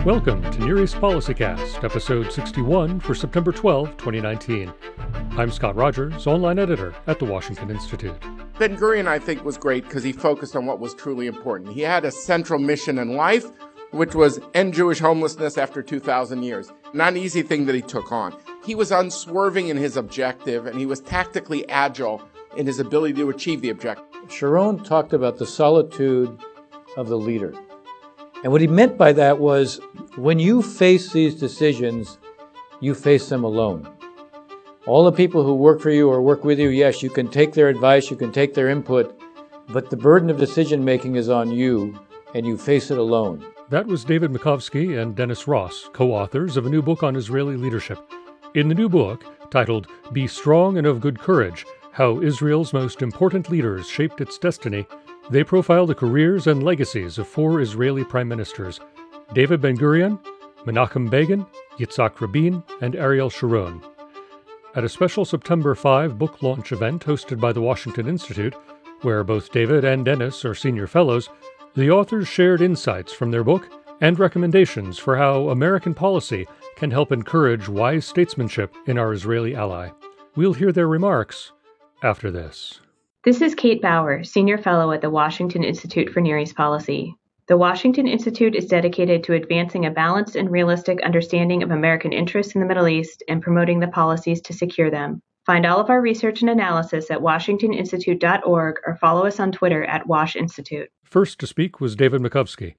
Welcome to Near East Policycast, episode 61 for September 12, 2019. I'm Scott Rogers, online editor at the Washington Institute. Ben Gurion, I think, was great because he focused on what was truly important. He had a central mission in life, which was end Jewish homelessness after 2,000 years. Not an easy thing that he took on. He was unswerving in his objective, and he was tactically agile in his ability to achieve the objective. Sharon talked about the solitude of the leader. And what he meant by that was when you face these decisions, you face them alone. All the people who work for you or work with you, yes, you can take their advice, you can take their input, but the burden of decision making is on you, and you face it alone. That was David Makovsky and Dennis Ross, co authors of a new book on Israeli leadership. In the new book, titled Be Strong and of Good Courage How Israel's Most Important Leaders Shaped Its Destiny, they profile the careers and legacies of four Israeli prime ministers David Ben Gurion, Menachem Begin, Yitzhak Rabin, and Ariel Sharon. At a special September 5 book launch event hosted by the Washington Institute, where both David and Dennis are senior fellows, the authors shared insights from their book and recommendations for how American policy can help encourage wise statesmanship in our Israeli ally. We'll hear their remarks after this. This is Kate Bauer, Senior Fellow at the Washington Institute for Near East Policy. The Washington Institute is dedicated to advancing a balanced and realistic understanding of American interests in the Middle East and promoting the policies to secure them. Find all of our research and analysis at washingtoninstitute.org or follow us on Twitter at Wash Institute. First to speak was David Makovsky.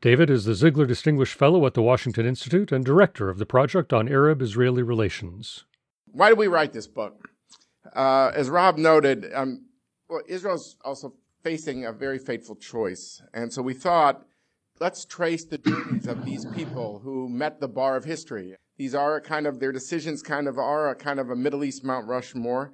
David is the Ziegler Distinguished Fellow at the Washington Institute and director of the Project on Arab Israeli Relations. Why did we write this book? Uh, as Rob noted, um, well, Israel's also facing a very fateful choice. And so we thought, let's trace the journeys of these people who met the bar of history. These are kind of, their decisions kind of are a kind of a Middle East Mount Rushmore.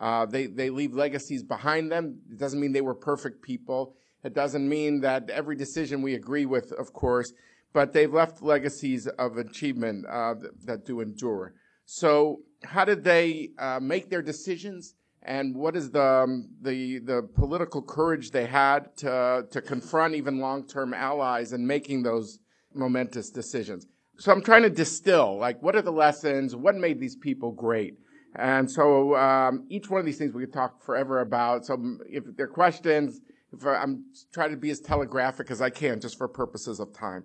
Uh, they, they leave legacies behind them. It doesn't mean they were perfect people. It doesn't mean that every decision we agree with, of course, but they've left legacies of achievement uh, that, that, do endure. So, how did they uh, make their decisions? And what is the, um, the, the political courage they had to, to confront even long-term allies in making those momentous decisions. So I'm trying to distill, like, what are the lessons? What made these people great? And so um, each one of these things we could talk forever about. So if there are questions, if I'm trying to be as telegraphic as I can, just for purposes of time.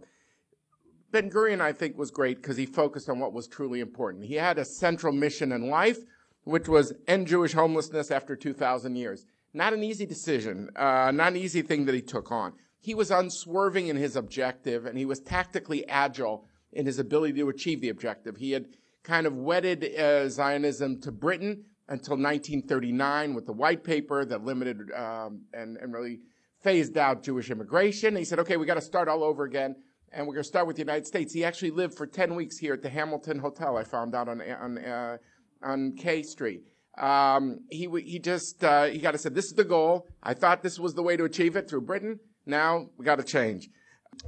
Ben Gurion, I think, was great because he focused on what was truly important. He had a central mission in life, which was end Jewish homelessness after 2,000 years. Not an easy decision, uh, not an easy thing that he took on. He was unswerving in his objective, and he was tactically agile in his ability to achieve the objective. He had kind of wedded uh, Zionism to Britain until 1939 with the white paper that limited um, and, and really phased out Jewish immigration. He said, okay, we got to start all over again, and we're going to start with the United States. He actually lived for 10 weeks here at the Hamilton Hotel, I found out on, on uh, on K Street. Um, he he just uh, he got to say this is the goal. I thought this was the way to achieve it through Britain. Now we got to change.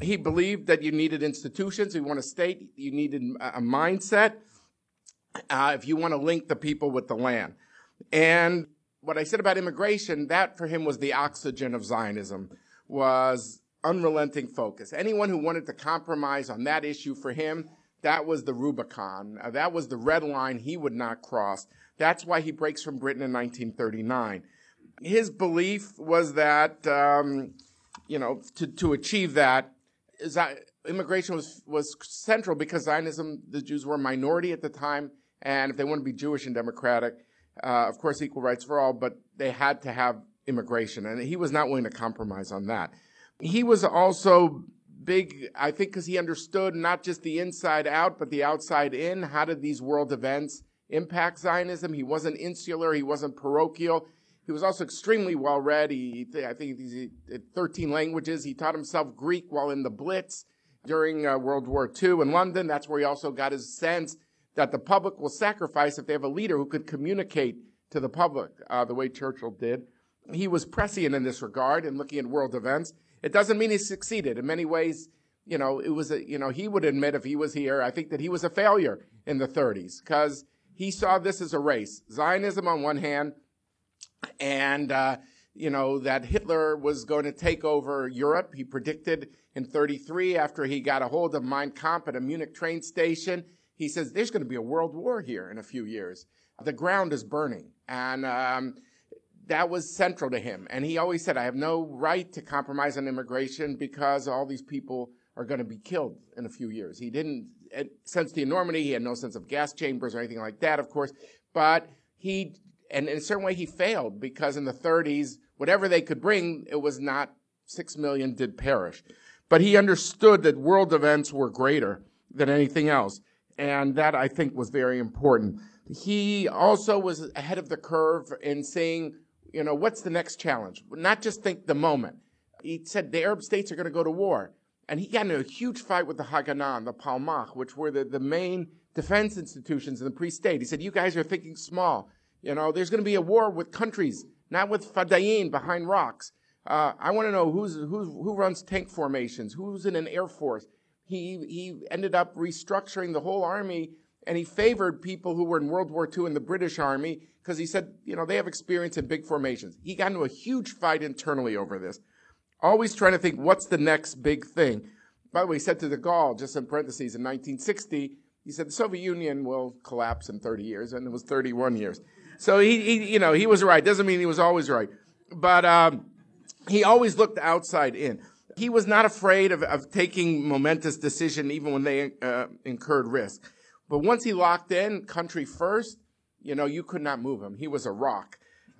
He believed that you needed institutions. You want a state. You needed a mindset. Uh, if you want to link the people with the land, and what I said about immigration, that for him was the oxygen of Zionism, was unrelenting focus. Anyone who wanted to compromise on that issue for him that was the Rubicon. Uh, that was the red line he would not cross. That's why he breaks from Britain in 1939. His belief was that, um, you know, to, to achieve that, immigration was, was central because Zionism, the Jews were a minority at the time, and if they want to be Jewish and democratic, uh, of course, equal rights for all, but they had to have immigration, and he was not willing to compromise on that. He was also big, I think, because he understood not just the inside out, but the outside in. How did these world events impact Zionism? He wasn't insular, he wasn't parochial. He was also extremely well read. He, I think he's 13 languages. He taught himself Greek while in the Blitz during uh, World War II in London. That's where he also got his sense that the public will sacrifice if they have a leader who could communicate to the public uh, the way Churchill did. He was prescient in this regard in looking at world events. It doesn't mean he succeeded. In many ways, you know, it was a, you know, he would admit if he was here, I think that he was a failure in the 30s because he saw this as a race. Zionism on one hand and uh, you know, that Hitler was going to take over Europe. He predicted in 33 after he got a hold of Mein Kampf at a Munich train station. He says, there's going to be a world war here in a few years. The ground is burning. And, um, that was central to him. And he always said, I have no right to compromise on immigration because all these people are going to be killed in a few years. He didn't sense the enormity. He had no sense of gas chambers or anything like that, of course. But he, and in a certain way, he failed because in the 30s, whatever they could bring, it was not six million did perish. But he understood that world events were greater than anything else. And that I think was very important. He also was ahead of the curve in saying, you know, what's the next challenge? Not just think the moment. He said the Arab states are going to go to war. And he got into a huge fight with the Haganah, and the Palmach, which were the, the main defense institutions in the pre-state. He said, you guys are thinking small. You know, there's going to be a war with countries, not with fadayin behind rocks. Uh, I want to know who's, who's, who runs tank formations, who's in an air force. He, he ended up restructuring the whole army and he favored people who were in World War II in the British Army because he said, you know, they have experience in big formations. He got into a huge fight internally over this always trying to think what's the next big thing. By the way, he said to de Gaulle, just in parentheses, in 1960, he said the Soviet Union will collapse in 30 years, and it was 31 years. So he, he you know, he was right. Doesn't mean he was always right, but um, he always looked outside in. He was not afraid of, of taking momentous decision, even when they uh, incurred risk. But once he locked in, country first, you know, you could not move him. He was a rock.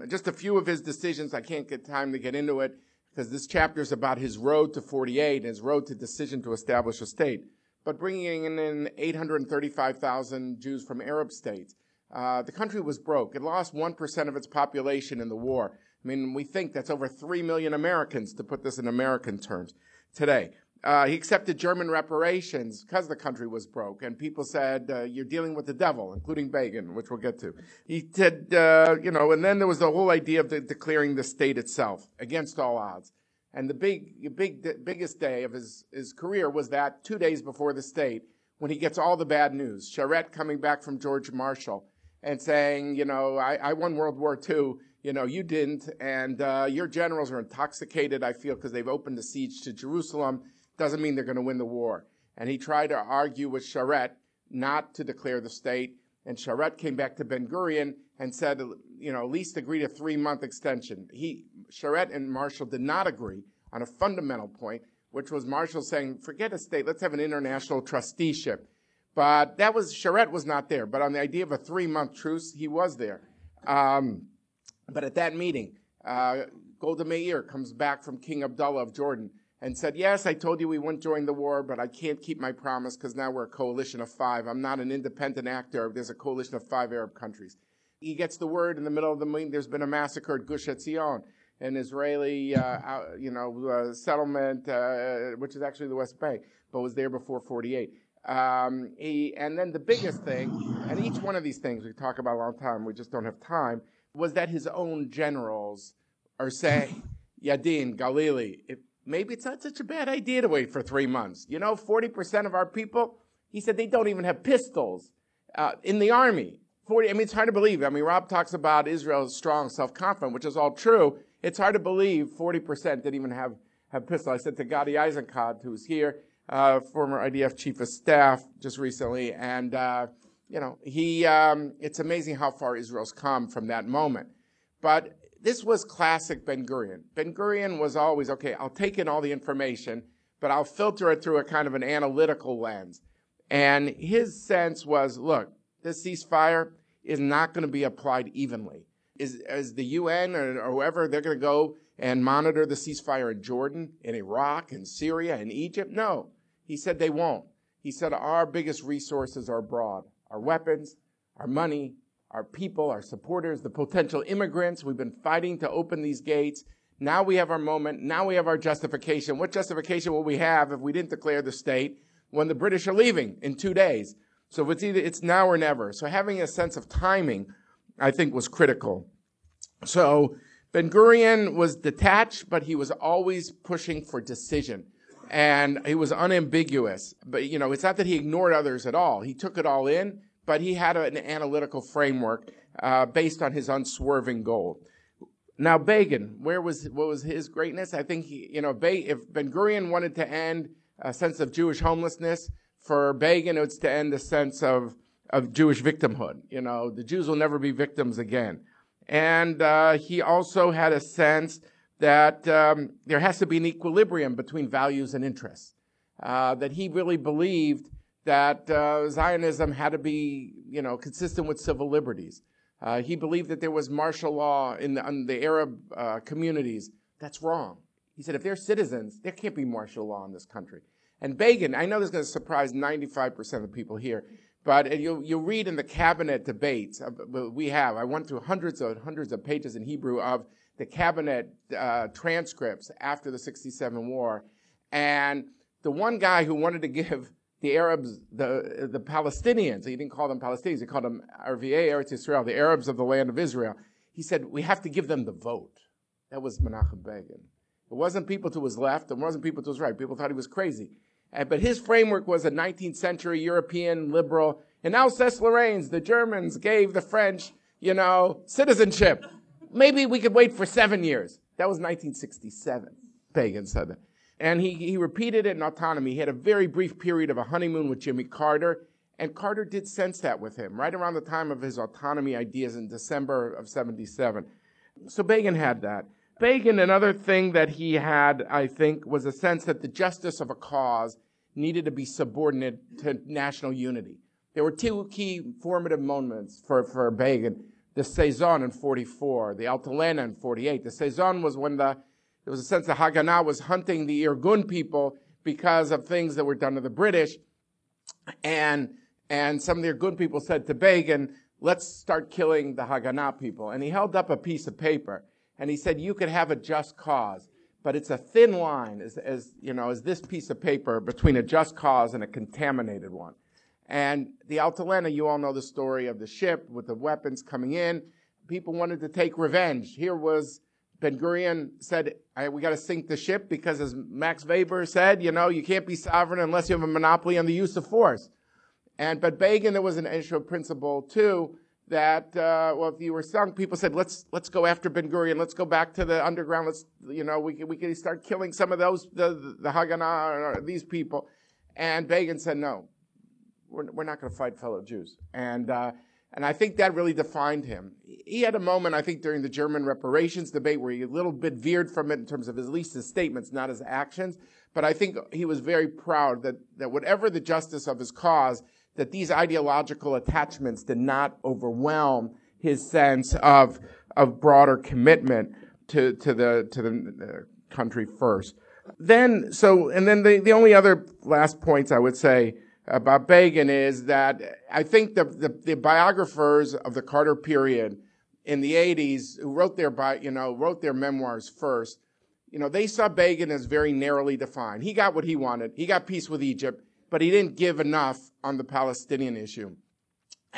Just a few of his decisions. I can't get time to get into it because this chapter is about his road to 48 and his road to decision to establish a state. But bringing in 835,000 Jews from Arab states, uh, the country was broke. It lost 1% of its population in the war. I mean, we think that's over 3 million Americans, to put this in American terms, today. Uh, he accepted German reparations because the country was broke, and people said, uh, "You're dealing with the devil," including Begin, which we'll get to. He said, uh, you know, and then there was the whole idea of the, declaring the state itself against all odds. And the big, big, biggest day of his, his career was that two days before the state, when he gets all the bad news. Sharett coming back from George Marshall and saying, you know, I, I won World War II, you know, you didn't, and uh, your generals are intoxicated. I feel because they've opened the siege to Jerusalem doesn't mean they're going to win the war. And he tried to argue with Sharett not to declare the state. And Sharett came back to Ben Gurion and said, you know, at least agree to three month extension. He, Sharett and Marshall did not agree on a fundamental point, which was Marshall saying, forget a state, let's have an international trusteeship. But that was, Sharett was not there. But on the idea of a three month truce, he was there. Um, but at that meeting, uh, Golda Meir comes back from King Abdullah of Jordan and said, Yes, I told you we wouldn't join the war, but I can't keep my promise because now we're a coalition of five. I'm not an independent actor. There's a coalition of five Arab countries. He gets the word in the middle of the meeting there's been a massacre at Gush Etzion, an Israeli uh, you know, uh, settlement, uh, which is actually the West Bank, but was there before 48. Um, he, and then the biggest thing, and each one of these things we talk about a long time, we just don't have time, was that his own generals are saying, Yadin, Galili, if maybe it's not such a bad idea to wait for three months. You know, 40% of our people, he said they don't even have pistols uh, in the army. 40, I mean, it's hard to believe. I mean, Rob talks about Israel's strong self-confidence, which is all true. It's hard to believe 40% didn't even have, have pistols. I said to Gadi Eisenkot, who's here, uh, former IDF chief of staff just recently, and, uh, you know, he, um, it's amazing how far Israel's come from that moment. But this was classic Ben Gurion. Ben Gurion was always, okay, I'll take in all the information, but I'll filter it through a kind of an analytical lens. And his sense was, look, this ceasefire is not going to be applied evenly. Is, is the UN or, or whoever, they're going to go and monitor the ceasefire in Jordan, in Iraq, in Syria, in Egypt? No. He said they won't. He said our biggest resources are abroad. Our weapons, our money, our people, our supporters, the potential immigrants. We've been fighting to open these gates. Now we have our moment. Now we have our justification. What justification will we have if we didn't declare the state when the British are leaving in two days? So it's either, it's now or never. So having a sense of timing, I think was critical. So Ben Gurion was detached, but he was always pushing for decision. And he was unambiguous. But, you know, it's not that he ignored others at all. He took it all in but he had an analytical framework uh, based on his unswerving goal. Now Begin, where was what was his greatness? I think he, you know, if Ben Gurion wanted to end a sense of Jewish homelessness, for Begin it's to end a sense of of Jewish victimhood. You know, the Jews will never be victims again. And uh, he also had a sense that um, there has to be an equilibrium between values and interests. Uh, that he really believed that uh, Zionism had to be, you know, consistent with civil liberties. Uh, he believed that there was martial law in the, in the Arab uh, communities. That's wrong. He said, if they're citizens, there can't be martial law in this country. And Begin, I know this is going to surprise 95% of the people here, but you'll, you'll read in the cabinet debates we have. I went through hundreds of hundreds of pages in Hebrew of the cabinet uh, transcripts after the 67 war. And the one guy who wanted to give the Arabs, the, the Palestinians, he didn't call them Palestinians, he called them Arvei Eretz Israel, the Arabs of the land of Israel. He said, we have to give them the vote. That was Menachem Begin. It wasn't people to his left, it wasn't people to his right. People thought he was crazy. But his framework was a 19th century European liberal. In Alsace-Lorraine, the Germans gave the French, you know, citizenship. Maybe we could wait for seven years. That was 1967. Begin said that. And he, he repeated it in autonomy. He had a very brief period of a honeymoon with Jimmy Carter. And Carter did sense that with him right around the time of his autonomy ideas in December of 77. So Begin had that. Begin, another thing that he had, I think, was a sense that the justice of a cause needed to be subordinate to national unity. There were two key formative moments for, for Begin. The Saison in 44, the Altalena in 48. The Saison was when the, there was a sense that Haganah was hunting the Irgun people because of things that were done to the British. And, and some of the Irgun people said to Begin, let's start killing the Haganah people. And he held up a piece of paper and he said you could have a just cause, but it's a thin line, as, as you know, as this piece of paper between a just cause and a contaminated one. And the Altalena, you all know the story of the ship with the weapons coming in. People wanted to take revenge. Here was Ben Gurion said, we got to sink the ship because, as Max Weber said, you know, you can't be sovereign unless you have a monopoly on the use of force. And but Begin, there was an issue of principle too that uh, well, if you were sunk, people said, "Let's let's go after Ben Gurion. Let's go back to the underground. Let's you know we can, we can start killing some of those the the Haganah these people." And Begin said, "No, we're, we're not going to fight fellow Jews." And uh, and I think that really defined him. He had a moment, I think, during the German reparations debate where he a little bit veered from it in terms of at least his statements, not his actions. But I think he was very proud that that whatever the justice of his cause that these ideological attachments did not overwhelm his sense of, of broader commitment to, to the, to the uh, country first. Then, so, and then the, the only other last points I would say about Begin is that I think the, the, the biographers of the Carter period in the 80s who wrote their, bi, you know, wrote their memoirs first, you know, they saw Begin as very narrowly defined. He got what he wanted. He got peace with Egypt but he didn't give enough on the Palestinian issue.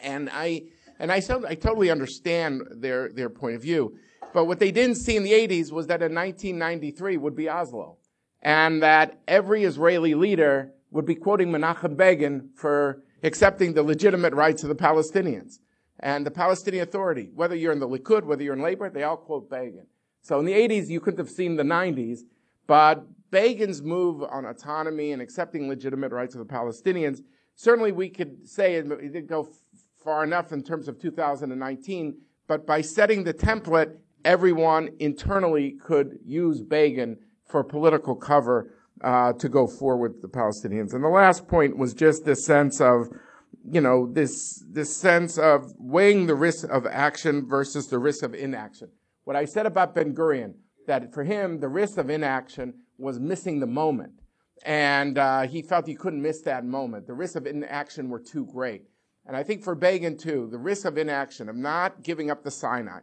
And I, and I, I totally understand their, their point of view. But what they didn't see in the 80s was that in 1993 would be Oslo. And that every Israeli leader would be quoting Menachem Begin for accepting the legitimate rights of the Palestinians. And the Palestinian Authority, whether you're in the Likud, whether you're in labor, they all quote Begin. So in the 80s, you couldn't have seen the 90s, but Begin's move on autonomy and accepting legitimate rights of the Palestinians, certainly we could say it didn't go far enough in terms of 2019, but by setting the template, everyone internally could use Begin for political cover uh, to go forward with the Palestinians. And the last point was just this sense of, you know, this this sense of weighing the risk of action versus the risk of inaction. What I said about Ben Gurion, that for him the risk of inaction was missing the moment. And uh, he felt he couldn't miss that moment. The risks of inaction were too great. And I think for Begin, too, the risk of inaction, of not giving up the Sinai,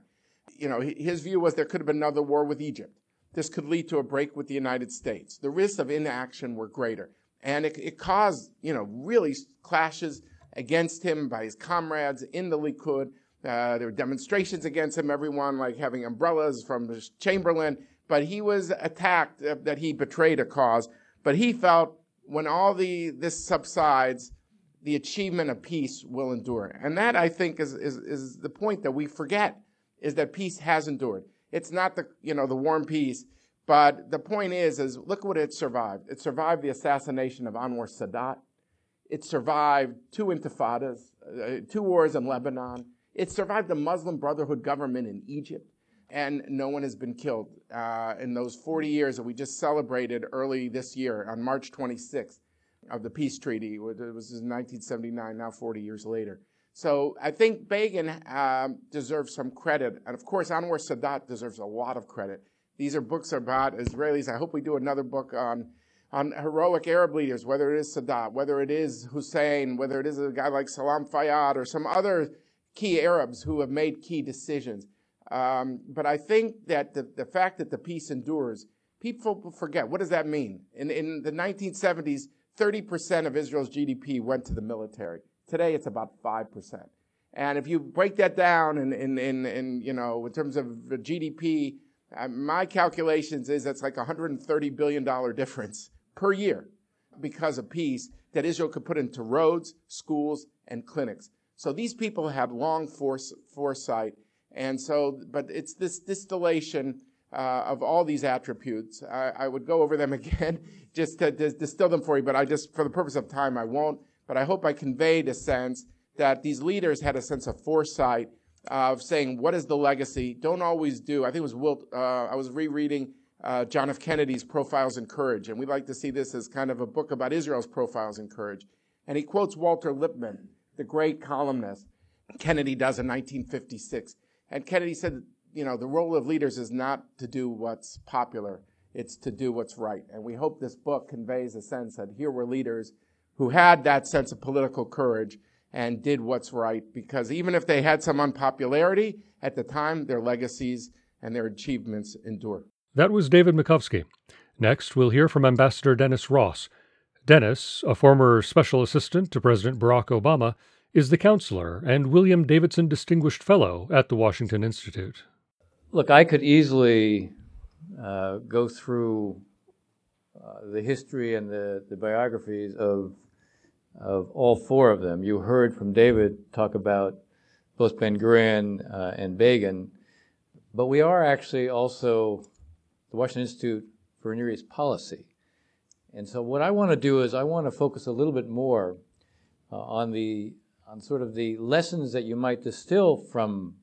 you know, his view was there could have been another war with Egypt. This could lead to a break with the United States. The risks of inaction were greater. And it, it caused, you know, really clashes against him by his comrades in the Likud. Uh, there were demonstrations against him, everyone like having umbrellas from Chamberlain but he was attacked uh, that he betrayed a cause. But he felt when all the this subsides, the achievement of peace will endure. And that I think is, is, is the point that we forget is that peace has endured. It's not the, you know, the warm peace. But the point is, is look what it survived. It survived the assassination of Anwar Sadat. It survived two intifadas, uh, two wars in Lebanon. It survived the Muslim Brotherhood government in Egypt. And no one has been killed uh, in those 40 years that we just celebrated early this year on March 26th of the peace treaty. It was in 1979, now 40 years later. So I think Begin um, deserves some credit. And of course, Anwar Sadat deserves a lot of credit. These are books about Israelis. I hope we do another book on, on heroic Arab leaders, whether it is Sadat, whether it is Hussein, whether it is a guy like Salam Fayyad or some other key Arabs who have made key decisions. Um, but I think that the, the fact that the peace endures, people forget. What does that mean? In, in the 1970s, 30% of Israel's GDP went to the military. Today, it's about 5%. And if you break that down in, in, in, in you know, in terms of GDP, uh, my calculations is that's like a $130 billion difference per year because of peace that Israel could put into roads, schools, and clinics. So these people have long force, foresight. And so, but it's this distillation uh, of all these attributes. I, I, would go over them again just to, to, distill them for you, but I just, for the purpose of time, I won't. But I hope I conveyed a sense that these leaders had a sense of foresight of saying, what is the legacy? Don't always do. I think it was Wilt, uh, I was rereading uh, John F. Kennedy's Profiles in Courage, and we like to see this as kind of a book about Israel's profiles in courage. And he quotes Walter Lippmann, the great columnist. Kennedy does in 1956. And Kennedy said, you know, the role of leaders is not to do what's popular, it's to do what's right. And we hope this book conveys a sense that here were leaders who had that sense of political courage and did what's right because even if they had some unpopularity at the time, their legacies and their achievements endure. That was David Makovsky. Next, we'll hear from Ambassador Dennis Ross. Dennis, a former special assistant to President Barack Obama, is the counselor and William Davidson Distinguished Fellow at the Washington Institute. Look, I could easily uh, go through uh, the history and the, the biographies of of all four of them. You heard from David talk about both Ben Gurion uh, and Begin, but we are actually also the Washington Institute for Near East Policy. And so what I want to do is I want to focus a little bit more uh, on the on sort of the lessons that you might distill from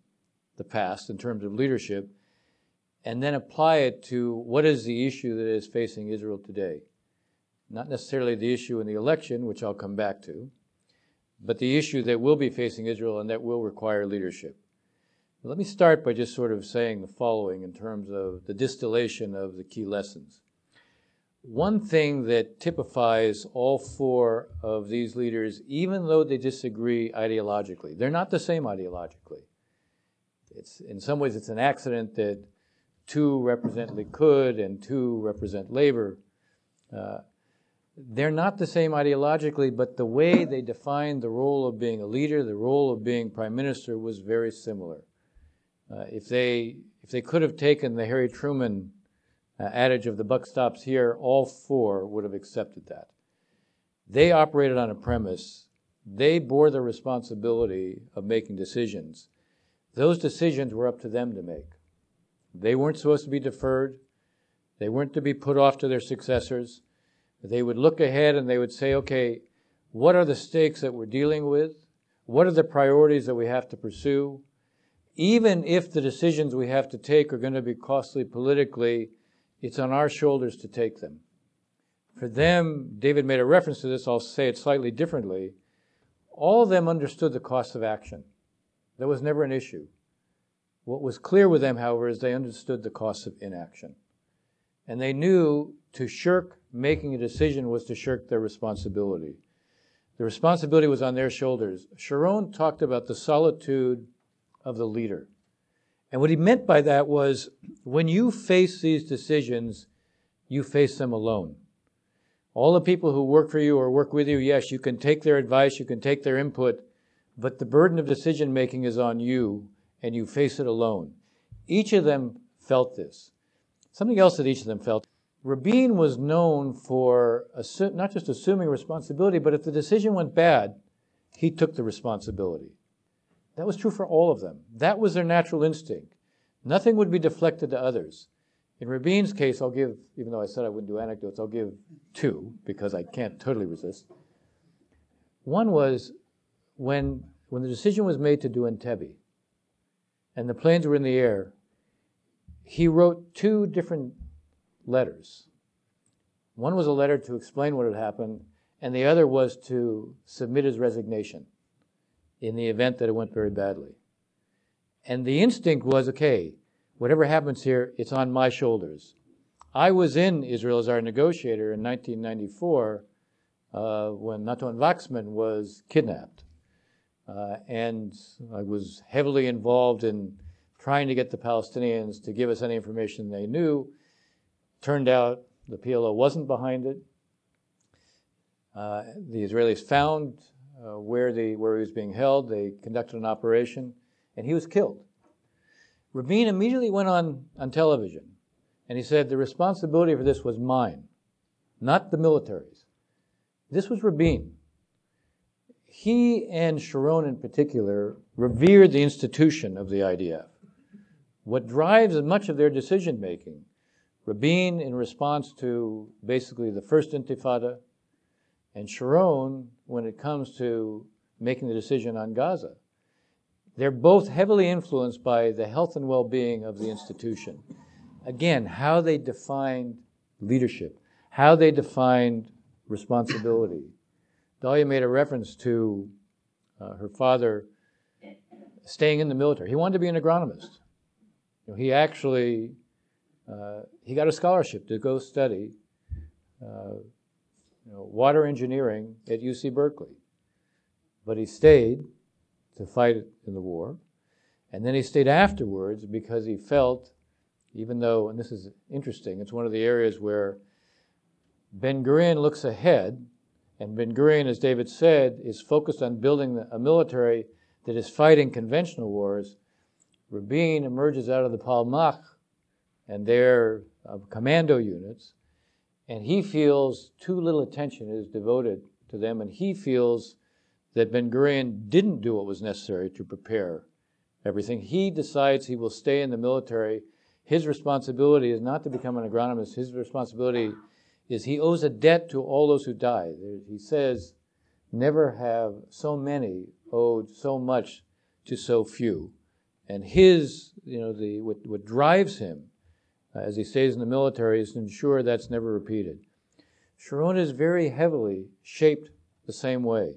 the past in terms of leadership and then apply it to what is the issue that is facing Israel today not necessarily the issue in the election, which I'll come back to, but the issue that will be facing Israel and that will require leadership. Let me start by just sort of saying the following in terms of the distillation of the key lessons. One thing that typifies all four of these leaders, even though they disagree ideologically, they're not the same ideologically. It's, in some ways, it's an accident that two represent Likud and two represent labor. Uh, they're not the same ideologically, but the way they defined the role of being a leader, the role of being prime minister, was very similar. Uh, if they if they could have taken the Harry Truman uh, adage of the buck stops here, all four would have accepted that. They operated on a premise. They bore the responsibility of making decisions. Those decisions were up to them to make. They weren't supposed to be deferred. They weren't to be put off to their successors. They would look ahead and they would say, okay, what are the stakes that we're dealing with? What are the priorities that we have to pursue? Even if the decisions we have to take are going to be costly politically, it's on our shoulders to take them. For them, David made a reference to this, I'll say it slightly differently. All of them understood the cost of action. That was never an issue. What was clear with them, however, is they understood the cost of inaction. And they knew to shirk making a decision was to shirk their responsibility. The responsibility was on their shoulders. Sharon talked about the solitude of the leader. And what he meant by that was when you face these decisions, you face them alone. All the people who work for you or work with you, yes, you can take their advice, you can take their input, but the burden of decision making is on you and you face it alone. Each of them felt this. Something else that each of them felt Rabin was known for assu- not just assuming responsibility, but if the decision went bad, he took the responsibility. That was true for all of them. That was their natural instinct. Nothing would be deflected to others. In Rabin's case, I'll give, even though I said I wouldn't do anecdotes, I'll give two because I can't totally resist. One was when, when the decision was made to do Entebbe and the planes were in the air, he wrote two different letters. One was a letter to explain what had happened, and the other was to submit his resignation in the event that it went very badly. And the instinct was okay, whatever happens here, it's on my shoulders. I was in Israel as our negotiator in 1994 uh, when Natan Wachsman was kidnapped. Uh, and I was heavily involved in trying to get the Palestinians to give us any information they knew. Turned out the PLO wasn't behind it. Uh, the Israelis found uh, where, the, where he was being held. They conducted an operation, and he was killed. Rabin immediately went on, on television and he said, The responsibility for this was mine, not the military's. This was Rabin. He and Sharon in particular revered the institution of the IDF. What drives much of their decision making, Rabin in response to basically the first intifada, and Sharon when it comes to making the decision on Gaza. They're both heavily influenced by the health and well being of the institution. Again, how they defined leadership, how they defined responsibility. Dalia made a reference to uh, her father staying in the military. He wanted to be an agronomist. Know, he actually uh, he got a scholarship to go study uh, you know, water engineering at UC Berkeley, but he stayed to fight in the war. And then he stayed afterwards because he felt, even though, and this is interesting, it's one of the areas where Ben Gurion looks ahead, and Ben Gurion, as David said, is focused on building a military that is fighting conventional wars. Rabin emerges out of the Palmach and their uh, commando units, and he feels too little attention is devoted to them, and he feels that Ben Gurion didn't do what was necessary to prepare everything. He decides he will stay in the military. His responsibility is not to become an agronomist. His responsibility is he owes a debt to all those who died. He says, never have so many owed so much to so few. And his, you know, the, what, what drives him uh, as he stays in the military is to ensure that's never repeated. Sharon is very heavily shaped the same way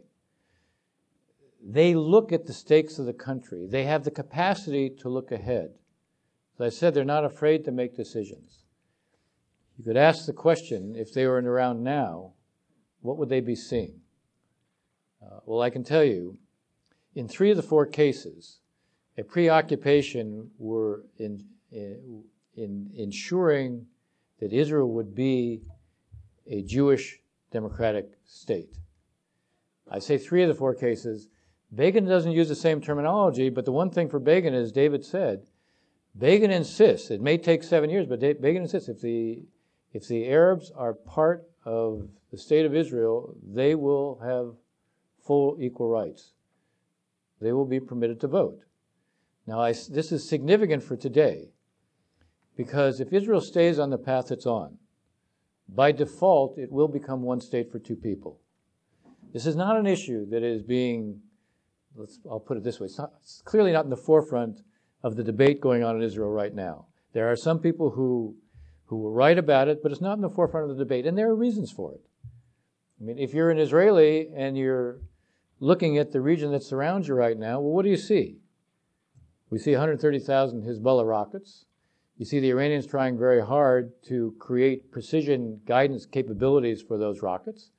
they look at the stakes of the country. They have the capacity to look ahead. As I said, they're not afraid to make decisions. You could ask the question if they were around now, what would they be seeing? Uh, well, I can tell you, in three of the four cases, a preoccupation were in, in, in ensuring that Israel would be a Jewish democratic state. I say three of the four cases Begin doesn't use the same terminology, but the one thing for Begin is David said, Begin insists, it may take seven years, but Begin insists if the, if the Arabs are part of the state of Israel, they will have full equal rights. They will be permitted to vote. Now, I, this is significant for today because if Israel stays on the path it's on, by default, it will become one state for two people. This is not an issue that is being let's, I'll put it this way, it's, not, it's clearly not in the forefront of the debate going on in Israel right now. There are some people who, who will write about it, but it's not in the forefront of the debate, and there are reasons for it. I mean, if you're an Israeli and you're looking at the region that surrounds you right now, well, what do you see? We see 130,000 Hezbollah rockets. You see the Iranians trying very hard to create precision guidance capabilities for those rockets.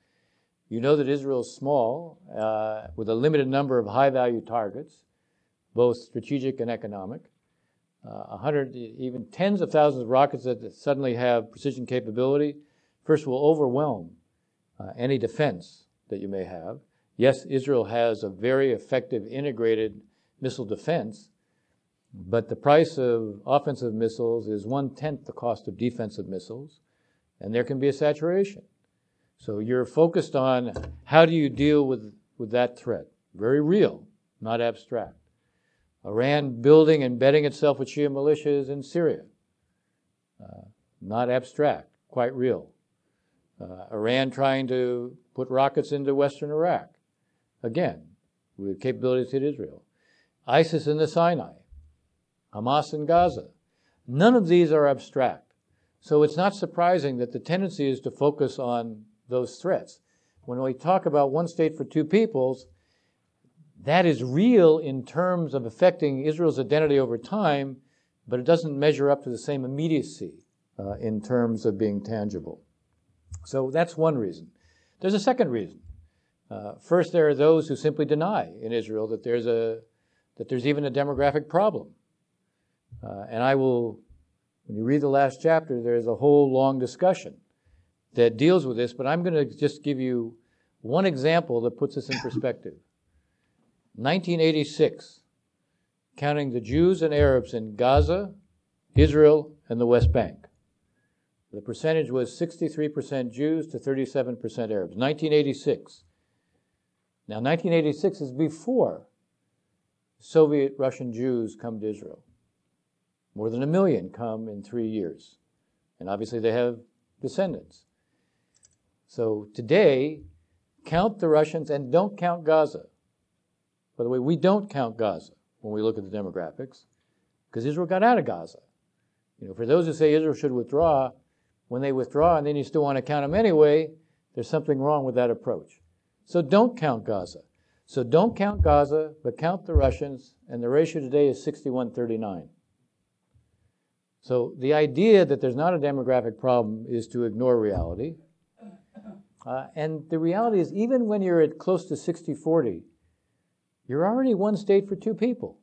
You know that Israel is small, uh, with a limited number of high value targets, both strategic and economic. Uh, 100, even tens of thousands of rockets that suddenly have precision capability, first will overwhelm uh, any defense that you may have. Yes, Israel has a very effective integrated missile defense, but the price of offensive missiles is one tenth the cost of defensive missiles, and there can be a saturation. So you're focused on how do you deal with, with that threat? Very real, not abstract. Iran building and bedding itself with Shia militias in Syria. Uh, not abstract, quite real. Uh, Iran trying to put rockets into western Iraq. Again, with capabilities to hit Israel. ISIS in the Sinai. Hamas in Gaza. None of these are abstract. So it's not surprising that the tendency is to focus on those threats. When we talk about one state for two peoples, that is real in terms of affecting Israel's identity over time, but it doesn't measure up to the same immediacy uh, in terms of being tangible. So that's one reason. There's a second reason. Uh, first, there are those who simply deny in Israel that there's a that there's even a demographic problem. Uh, and I will, when you read the last chapter, there's a whole long discussion that deals with this. But I'm going to just give you one example that puts this in perspective. 1986, counting the Jews and Arabs in Gaza, Israel, and the West Bank. The percentage was 63% Jews to 37% Arabs. 1986. Now, 1986 is before Soviet Russian Jews come to Israel. More than a million come in three years. And obviously, they have descendants. So today, count the Russians and don't count Gaza. By the way, we don't count Gaza when we look at the demographics because Israel got out of Gaza. You know, for those who say Israel should withdraw, when they withdraw and then you still want to count them anyway, there's something wrong with that approach. So don't count Gaza. So don't count Gaza, but count the Russians, and the ratio today is 6139. So the idea that there's not a demographic problem is to ignore reality. Uh, and the reality is, even when you're at close to 60 40, you're already one state for two people.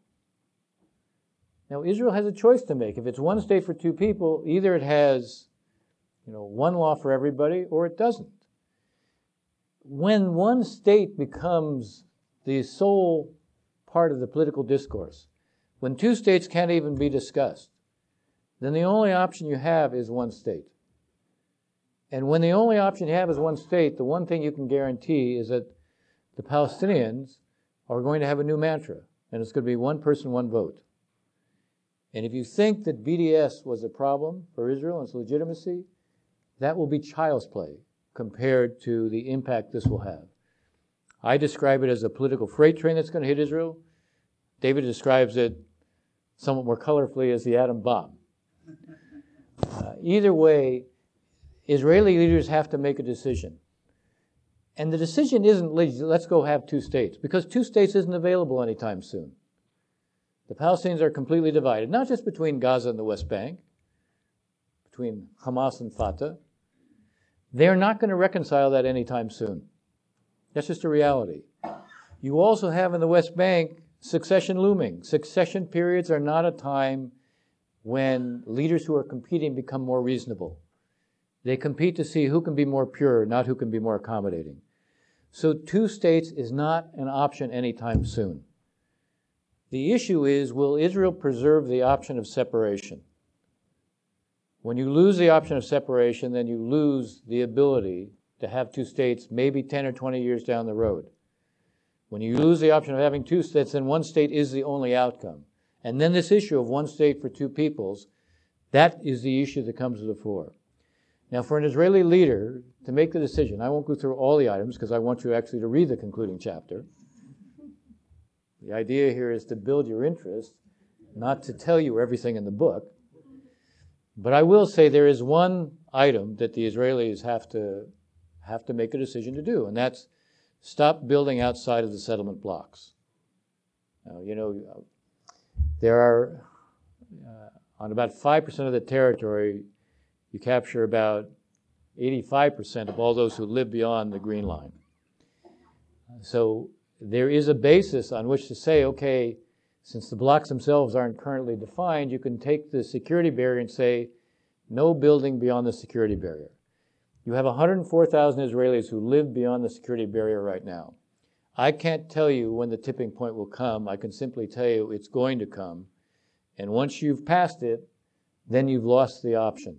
Now, Israel has a choice to make. If it's one state for two people, either it has you know, one law for everybody or it doesn't. When one state becomes the sole part of the political discourse, when two states can't even be discussed, then the only option you have is one state. And when the only option you have is one state, the one thing you can guarantee is that the Palestinians are going to have a new mantra, and it's going to be one person, one vote. And if you think that BDS was a problem for Israel and its legitimacy, that will be child's play compared to the impact this will have. I describe it as a political freight train that's going to hit Israel. David describes it somewhat more colorfully as the atom bomb. Uh, either way, Israeli leaders have to make a decision. And the decision isn't let's go have two states, because two states isn't available anytime soon. The Palestinians are completely divided, not just between Gaza and the West Bank, between Hamas and Fatah. They're not going to reconcile that anytime soon. That's just a reality. You also have in the West Bank succession looming. Succession periods are not a time when leaders who are competing become more reasonable. They compete to see who can be more pure, not who can be more accommodating. So, two states is not an option anytime soon. The issue is will Israel preserve the option of separation? When you lose the option of separation, then you lose the ability to have two states maybe 10 or 20 years down the road. When you lose the option of having two states, then one state is the only outcome. And then this issue of one state for two peoples, that is the issue that comes to the fore. Now, for an Israeli leader to make the decision, I won't go through all the items because I want you actually to read the concluding chapter. The idea here is to build your interest, not to tell you everything in the book. But I will say there is one item that the Israelis have to have to make a decision to do, and that's stop building outside of the settlement blocks. Now, you know, there are uh, on about five percent of the territory, you capture about 85% of all those who live beyond the green line. So there is a basis on which to say, okay, since the blocks themselves aren't currently defined, you can take the security barrier and say, no building beyond the security barrier. You have 104,000 Israelis who live beyond the security barrier right now. I can't tell you when the tipping point will come. I can simply tell you it's going to come. And once you've passed it, then you've lost the option.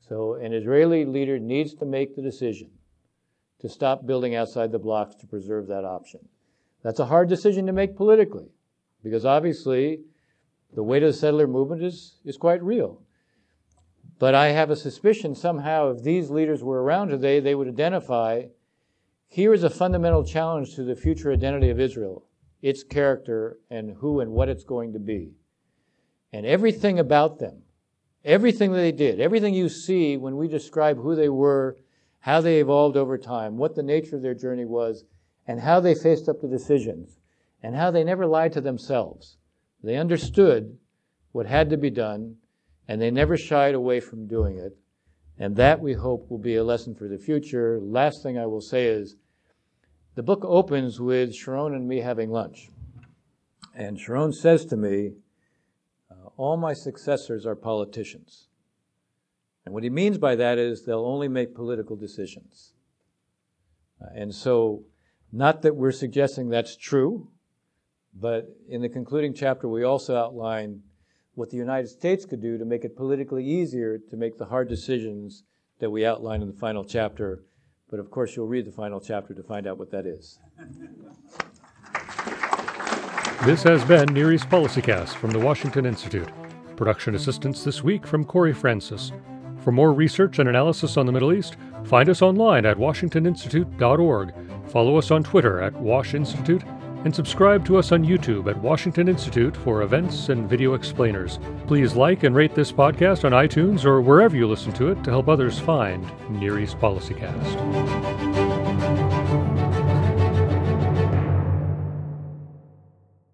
So an Israeli leader needs to make the decision to stop building outside the blocks to preserve that option. That's a hard decision to make politically. because obviously the weight of the settler movement is, is quite real. But I have a suspicion somehow if these leaders were around today, they would identify here is a fundamental challenge to the future identity of Israel, its character, and who and what it's going to be. And everything about them, everything they did, everything you see when we describe who they were, how they evolved over time, what the nature of their journey was, and how they faced up to decisions, and how they never lied to themselves. They understood what had to be done, and they never shied away from doing it. And that we hope will be a lesson for the future. Last thing I will say is the book opens with Sharon and me having lunch. And Sharon says to me, uh, All my successors are politicians. And what he means by that is they'll only make political decisions. Uh, and so, not that we're suggesting that's true, but in the concluding chapter, we also outline what the United States could do to make it politically easier to make the hard decisions that we outline in the final chapter. But of course, you'll read the final chapter to find out what that is. This has been Near East PolicyCast from the Washington Institute. Production assistance this week from Corey Francis. For more research and analysis on the Middle East, find us online at washingtoninstitute.org. Follow us on Twitter at Wash Institute and subscribe to us on YouTube at Washington Institute for events and video explainers. Please like and rate this podcast on iTunes or wherever you listen to it to help others find Near East PolicyCast.